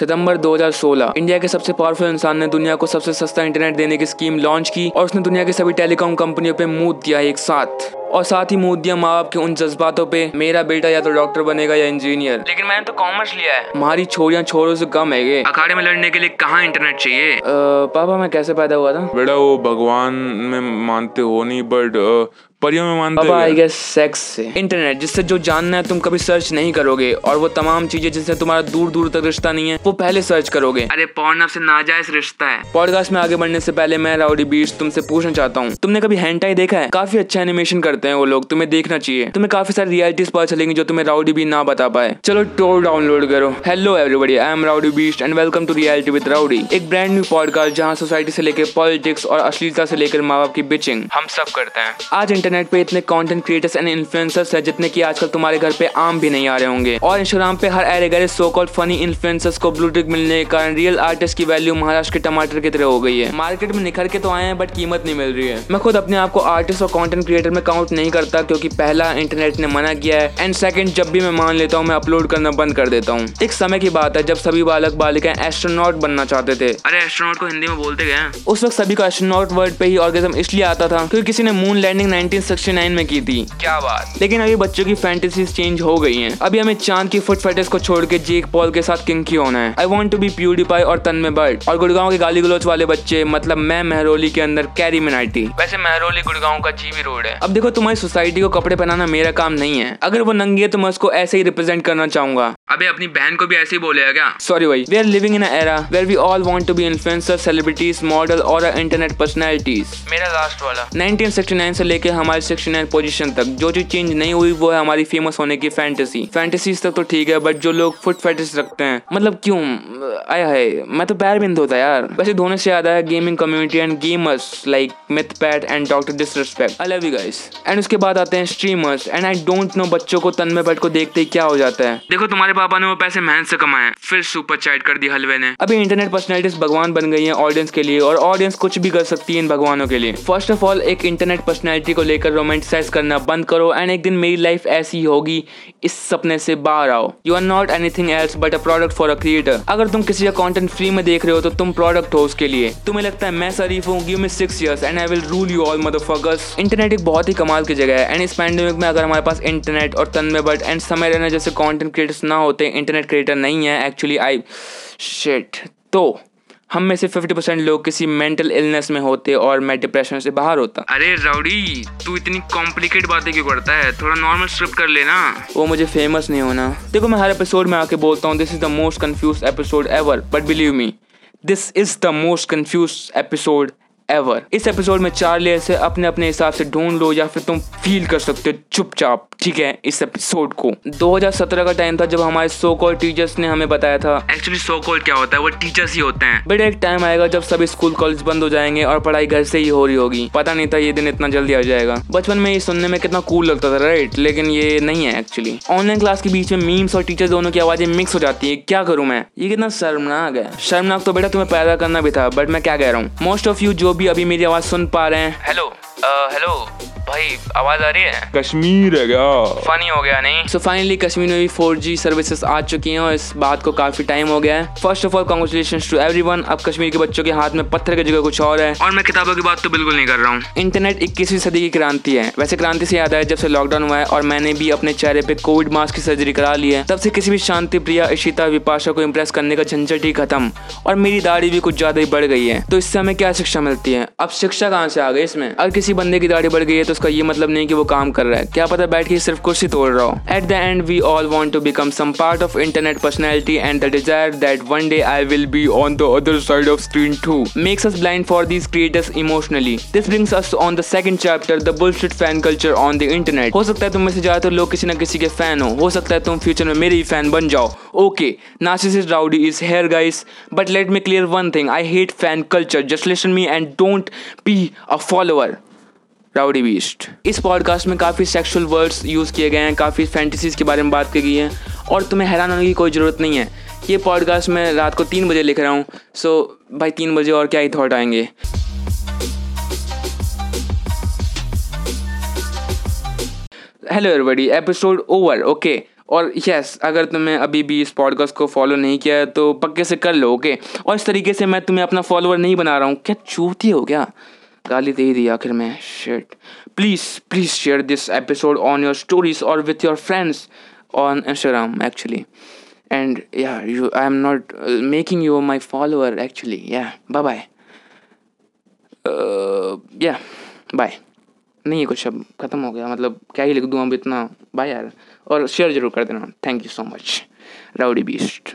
सितंबर 2016 India के सबसे powerful इंसान ने दुनिया को सबसे सस्ता इंटरनेट देने की स्कीम लॉन्च की और उसने दुनिया के सभी टेलीकॉम कंपनियों पे मूद दिया एक साथ। और साथ ही मूद दिया माँ बाप के उन जज्बातों पे मेरा बेटा या तो डॉक्टर बनेगा या इंजीनियर। लेकिन मैंने तो कॉमर्स लिया है। हमारी छोरियाँ छोरों से कम है ये। अखाड़े में लड़ने के लिए कहाँ इंटरनेट चाहिए? पापा मैं कैसे पैदा हुआ था? बेटा वो भगवान में मानते हो नहीं बट परियों में मानते पापा आई गेस सेक्स से। इंटरनेट जिससे जो जानना है तुम कभी सर्च नहीं करोगे और वो तमाम चीज़ें जिससे तुम्हारा दूर दूर तक रिश्ता नहीं है वो पहले सर्च करोगे। अरे पॉर्न से नाजायज रिश्ता है। पॉडकास्ट में आगे बढ़ने से पहले मैं राउडी बीच तुमसे पूछना चाहता हूँ। तुमने कभी हैंटाई देखा है? काफ़ी अच्छा एनिमेशन करते हैं वो लोग, तुम्हें देखना चाहिए। तुम्हें काफ़ी सारी रियलिटीज पता चलेंगी जो तुम्हें राउडी भी ना बता पाए। चलो टोर डाउनलोड करो। Hello everybody I am Rowdy Beast and welcome to reality with Rowdy एक ब्रांड न्यू पॉडकास्ट जहाँ सोसाइटी से लेकर पॉलिटिक्स और अश्लीलता से लेकर माँ बाप की बिचिंग हम सब करते हैं। आज इंटरनेट पे इतने कंटेंट क्रिएटर्स एंड इन्फ्लुएंसर्स है जितने की आजकल तुम्हारे घर पे आम भी नहीं आ रहे होंगे। और इंस्टाग्राम पे हर अरे गरे सो कॉल्ड फनी इन्फ्लुएंसर्स को ब्लू टिक मिलने के कारण रियल आर्टिस्ट की वैल्यू महाराष्ट्र के टमाटर की तरह हो गई है। मार्केट में निखर के तो आए हैं बट कीमत नहीं मिल रही है। मैं खुद अपने आप को आर्टिस्ट और कॉन्टेंट क्रिएटर में काउंट नहीं करता क्योंकि पहला इंटरनेट ने मना किया है। एंड सेकंड जब भी मैं मान लेता हूँ, मैं अपलोड करना बंद कर देता हूँ। एक समय की बात है, जब सभी बालक बालिकाएँ एस्ट्रोनॉट बनना चाहते थे। अरे एस्ट्रोनॉट को हिंदी में बोलते गए उस वक्त सभी को एस्ट्रोनॉट वर्ड पे ही ऑर्गेजम इसलिए आता था क्योंकि किसी ने मून लैंडिंग 1969 में की थी। क्या बात? लेकिन अभी बच्चों की फैंटेसीज चेंज हो गई हैं। अभी हमें चाँद की फुट फेटिस को छोड़ के जेक पॉल के साथ किंकी होना है। I want to be PewDiePie और तन्मय बट और गुड़गांव के गाली गलोच वाले बच्चे मतलब मैं महरोली के अंदर कैरी मिनाटी वैसे महरोली गुड़गांव का जीवी रोड है। अब देखो तुम्हारी सोसाइटी को कपड़े पहनाना मेरा काम नहीं है। अगर वो नंगी है तो मैं उसको ऐसे ही रिप्रेजेंट करना चाहूँगा। अबे अपनी बहन को भी ऐसे ही बोलेगा क्या? सॉरी भाई we are living in era where we all want to be influencer celebrities model और इंटरनेट पर्सनैलिटीज मेरा लास्ट वाला। 1969 से लेके हमारी 69 पोजीशन तक जो चीज़ चेंज नहीं हुई वो है हमारी फ़ेमस होने की फैंटेसी फैंटेसीज तक तो ठीक है बट जो लोग फुट फेटिस रखते हैं मतलब क्यों? आया है मैं तो पैर बिंद होता यार। वैसे धोने से याद आया gaming community and gamers like Mythpat and Doctor Disrespect I love you guys and उसके बाद आते हैं streamers and I don't know बच्चों को तन में भट्ट को देखते ही क्या हो जाता है। देखो तुम्हारे पापा ने वो पैसे मेहनत से कमाए फिर सुपर चैट कर दी हलवे ने। अभी इंटरनेट पर्सनैलिटीज भगवान बन गई है ऑडियंस के लिए और ऑडियंस कुछ भी कर सकती है इन भगवानों के लिए। फ़र्स्ट ऑफ़ ऑल एक इंटरनेट पर्सनैलिटी को लेकर रोमांटिसाइज करना बंद करो एंड एक दिन मेरी लाइफ ऐसी होगी, इस सपने से बाहर आओ। You are not anything else but a product for a creator अगर तुम किसी का कंटेंट फ्री में देख रहे हो तो तुम प्रोडक्ट हो उसके लिए। तुम्हें लगता है मैं शरीफ हूँ give me six years and I will rule you all motherfuckers internet एक बहुत ही कमाल की जगह है। एंड इस पैंडेमिक में अगर हमारे पास इंटरनेट और तन्मय बट एंड समय रहने जैसे कंटेंट क्रिएटर्स ना होते इंटरनेट क्रिएटर नहीं है एक्चुअली आई शिट तो हम में से 50 परसेंट लोग किसी मेंटल इलनेस में होते और मैं डिप्रेशन से बाहर होता। अरे राउडी तू इतनी कॉम्प्लिकेट बातें क्यों करता है? थोड़ा नॉर्मल स्क्रिप्ट कर लेना। वो मुझे फ़ेमस नहीं होना। देखो मैं हर एपिसोड में आके बोलता हूँ this is the most confuse episode ever but believe me this is the most confuse episode ever इस एपिसोड में चार लेयर से अपने अपने हिसाब से ढूंढ लो या फिर तुम फील कर सकते हो चुपचाप ठीक है? इस एपिसोड को। 2017 का टाइम था जब हमारे सो कॉल टीचर्स ने हमें बताया था। एक्चुअली सो कॉल क्या होता है? वो टीचर्स ही होते हैं। बट एक टाइम आएगा जब सभी स्कूल कॉलेज बंद हो जाएँगे और पढ़ाई घर से ही हो रही होगी। पता नहीं था ये दिन इतना जल्दी आ जाएगा। बचपन में ये सुनने में कितना कूल लगता था राइट लेकिन ये नहीं है एक्चुअली ऑनलाइन क्लास के बीच में मीम्स और टीचर दोनों की आवाज़ें मिक्स हो जाती है। क्या करूँ मैं? ये कितना शर्मनाक है। शर्मनाक तो बेटा तुम्हें पैदा करना भी था बट मैं क्या कह रहा हूँ? मोस्ट ऑफ़ यू जो भी अभी मेरी आवाज़ सुन पा रहे हैं। हेलो हेलो भाई आवाज़ आ रही है? कश्मीर है क्या? फनी हो गया नहीं? सो फाइनली कश्मीर में भी फोर जी सर्विसेज़ आ चुकी हैं और इस बात को काफ़ी टाइम हो गया है। First of all congratulation to everyone अब कश्मीर के बच्चों के हाथ में पत्थर की जगह कुछ और है। और मैं किताबों की बात तो बिल्कुल नहीं कर रहा हूँ। इंटरनेट इक्कीसवीं सदी की क्रांति है। वैसे क्रांति से याद आया जब से लॉकडाउन हुआ है और मैंने भी अपने चेहरे पे कोविड मास्क की सर्जरी करा ली है। तब से किसी भी शांति प्रिया इशिता विपाशा को इम्प्रेस करने का झंझट ही खत्म। और मेरी दाढ़ी भी कुछ ज़्यादा ही बढ़ गई है। तो इससे हमें क्या शिक्षा मिलती है? अब शिक्षा कहाँ से आ गई इसमें? अगर किसी बंदे की दाढ़ी बढ़ गई है तो उसका ये मतलब नहीं कि वो काम कर रहा है। क्या पता बैठ के सिर्फ़ कुर्सी तोड़ रहा हो। At the end we all want to become some part of internet personality and the desire that one day I will be on the other side of screen to makes us blind for these creators emotionally this brings us on the second chapter the bullshit fan culture on the internet हो सकता है तुम में से ज़्यादातर लोग किसी न किसी के फ़ैन हो। हो सकता है तुम फ्यूचर में मेरे ही फ़ैन बन जाओ। Okay narcissist Rowdy is here guys but let me clear one thing I hate fan culture just listen me and don't be a follower Rowdy Beast इस पॉडकास्ट में काफ़ी सेक्सुअल वर्ड्स यूज़ किए गए हैं, काफ़ी fantasies के बारे में बात की गई है, और तुम्हें हैरान होने की कोई ज़रूरत नहीं है ये पॉडकास्ट मैं रात को तीन बजे लिख रहा हूँ सो भाई तीन बजे और क्या ही थॉट आएँगे? Hello everybody episode over okay और यस अगर तुम्हें अभी भी इस पॉडकास्ट को फॉलो नहीं किया है तो पक्के से कर लो ओके और इस तरीके से मैं तुम्हें अपना फॉलोअर नहीं बना रहा हूँ, क्या चूती हो क्या? गाली दे ही दी आखिर में। Shit please please share this episode on your stories और with your friends on Instagram actually and yeah you I am not making making my follower actually yeah bye uh, yeah. Bye. नहीं है कुछ अब ख़त्म हो गया। मतलब क्या ही लिख दूँ अब इतना? बाय यार। और शेयर ज़रूर कर देना। Thank you so much Rowdy Beast